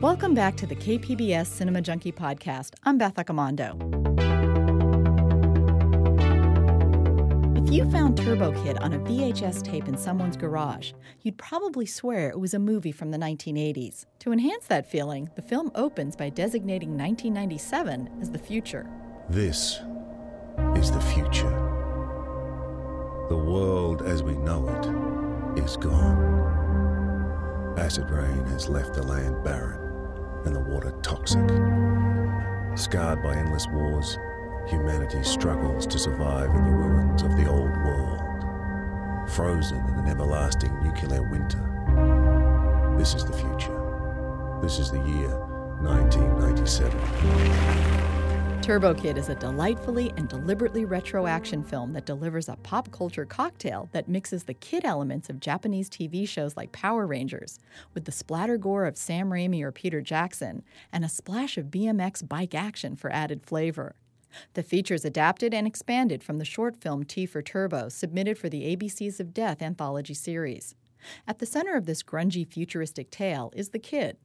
Welcome back to the KPBS Cinema Junkie podcast. I'm Beth Accomando. If you found Turbo Kid on a VHS tape in someone's garage, you'd probably swear it was a movie from the 1980s. To enhance that feeling, the film opens by designating 1997 as the future. This is the future. The world as we know it is gone. Acid rain has left the land barren and the water toxic. Scarred by endless wars, humanity struggles to survive in the ruins of the old world, frozen in an everlasting nuclear winter. This is the future. This is the year 1997. Turbo Kid is a delightfully and deliberately retro action film that delivers a pop culture cocktail that mixes the kid elements of Japanese TV shows like Power Rangers with the splatter gore of Sam Raimi or Peter Jackson and a splash of BMX bike action for added flavor. The feature is adapted and expanded from the short film T for Turbo, submitted for the ABCs of Death anthology series. At the center of this grungy futuristic tale is the kid,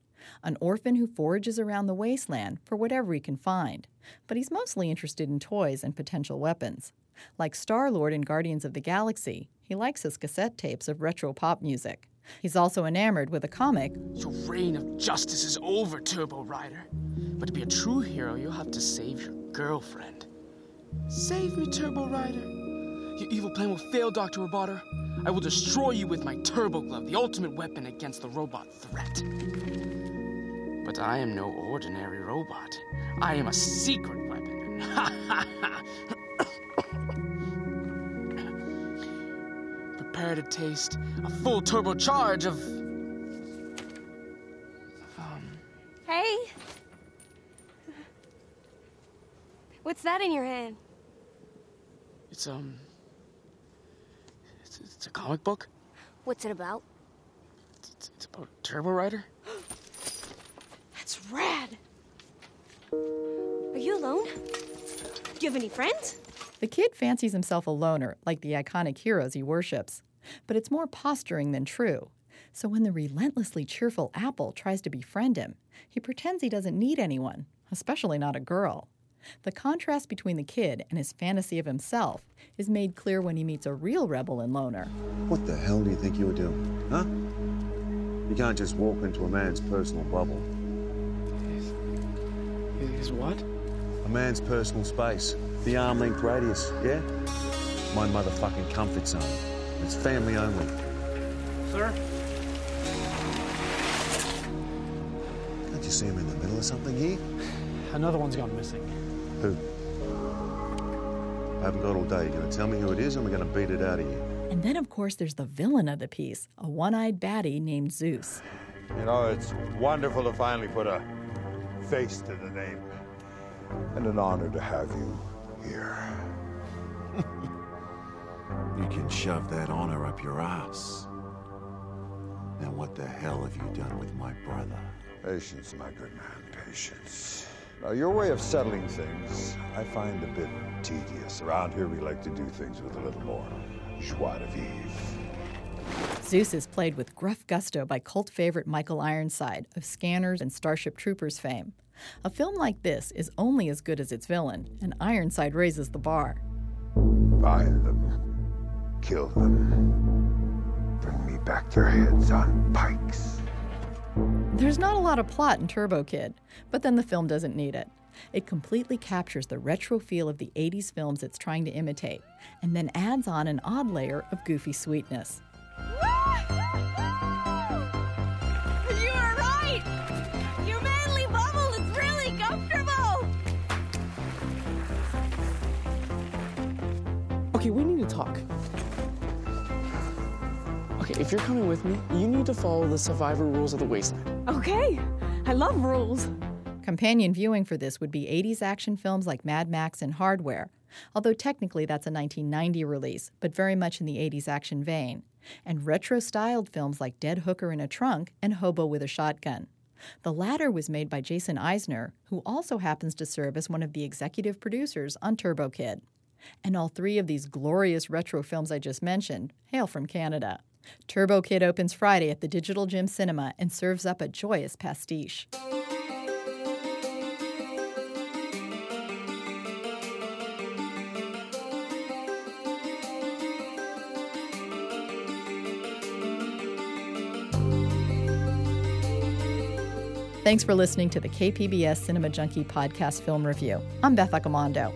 an orphan who forages around the wasteland for whatever he can find. But he's mostly interested in toys and potential weapons. Like Star Lord in Guardians of the Galaxy, he likes his cassette tapes of retro pop music. He's also enamored with a comic. Your reign of justice is over, Turbo Rider. But to be a true hero, you'll have to save your girlfriend. Save me, Turbo Rider. Your evil plan will fail, Dr. Roboter. I will destroy you with my Turbo Glove, the ultimate weapon against the robot threat. But I am no ordinary robot. I am a secret weapon. Prepare to taste a full turbo charge of. Um. Hey! What's that in your hand? It's, um. It's, it's a comic book. What's it about? It's, it's about Turbo Rider. That's rad. Are you alone? Do you have any friends? The kid fancies himself a loner, like the iconic heroes he worships. But it's more posturing than true. So when the relentlessly cheerful Apple tries to befriend him, he pretends he doesn't need anyone, especially not a girl. The contrast between the kid and his fantasy of himself is made clear when he meets a real rebel in Loner. What the hell do you think you were doing? Huh? You can't just walk into a man's personal bubble. His what? A man's personal space. The arm length radius, yeah? My motherfucking comfort zone. It's family only. Sir? Can't you see him in the middle of something here? Another one's gone missing. Who? I haven't got all day. You're gonna tell me who it is and we're gonna beat it out of you. And then, of course, there's the villain of the piece, a one eyed baddie named Zeus. You know, it's wonderful to finally put a face to the name. And an honor to have you here. You can shove that honor up your ass. Now, what the hell have you done with my brother? Patience, my good man, patience. Now, your way of settling things, I find a bit tedious. Around here, we like to do things with a little more joie de vivre. Zeus is played with gruff gusto by cult favorite Michael Ironside of Scanners and Starship Troopers fame. A film like this is only as good as its villain, and Ironside raises the bar. Find them, kill them, bring me back their heads on pikes. There's not a lot of plot in Turbo Kid, but then the film doesn't need it. It completely captures the retro feel of the 80s films it's trying to imitate, and then adds on an odd layer of goofy sweetness. You were right! Your manly bubble is really comfortable! Okay, we need to talk. Okay, Okay, if you're coming with me, you need to follow the survivor rules of the wasteland. Okay. I love rules. Companion viewing for this would be 80s action films like Mad Max and Hardware, although technically that's a 1990 release, but very much in the 80s action vein, and retro styled films like Dead Hooker in a Trunk and Hobo with a Shotgun. The latter was made by Jason Eisener, who also happens to serve as one of the executive producers on Turbo Kid. And all three of these glorious retro films I just mentioned hail from Canada. Turbo Kid opens Friday at the Digital Gym Cinema and serves up a joyous pastiche. Thanks for listening to the KPBS Cinema Junkie podcast film review. I'm Beth Accomando.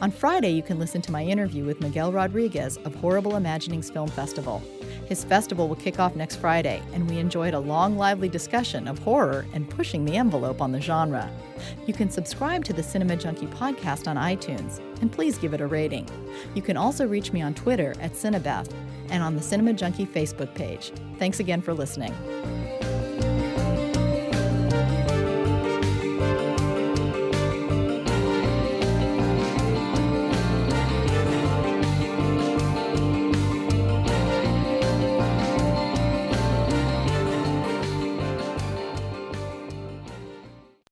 On Friday, you can listen to my interview with Miguel Rodriguez of Horrible Imaginings Film Festival. His festival will kick off next Friday, and we enjoyed a long, lively discussion of horror and pushing the envelope on the genre. You can subscribe to the Cinema Junkie podcast on iTunes, and please give it a rating. You can also reach me on Twitter at Cinebeth and on the Cinema Junkie Facebook page. Thanks again for listening.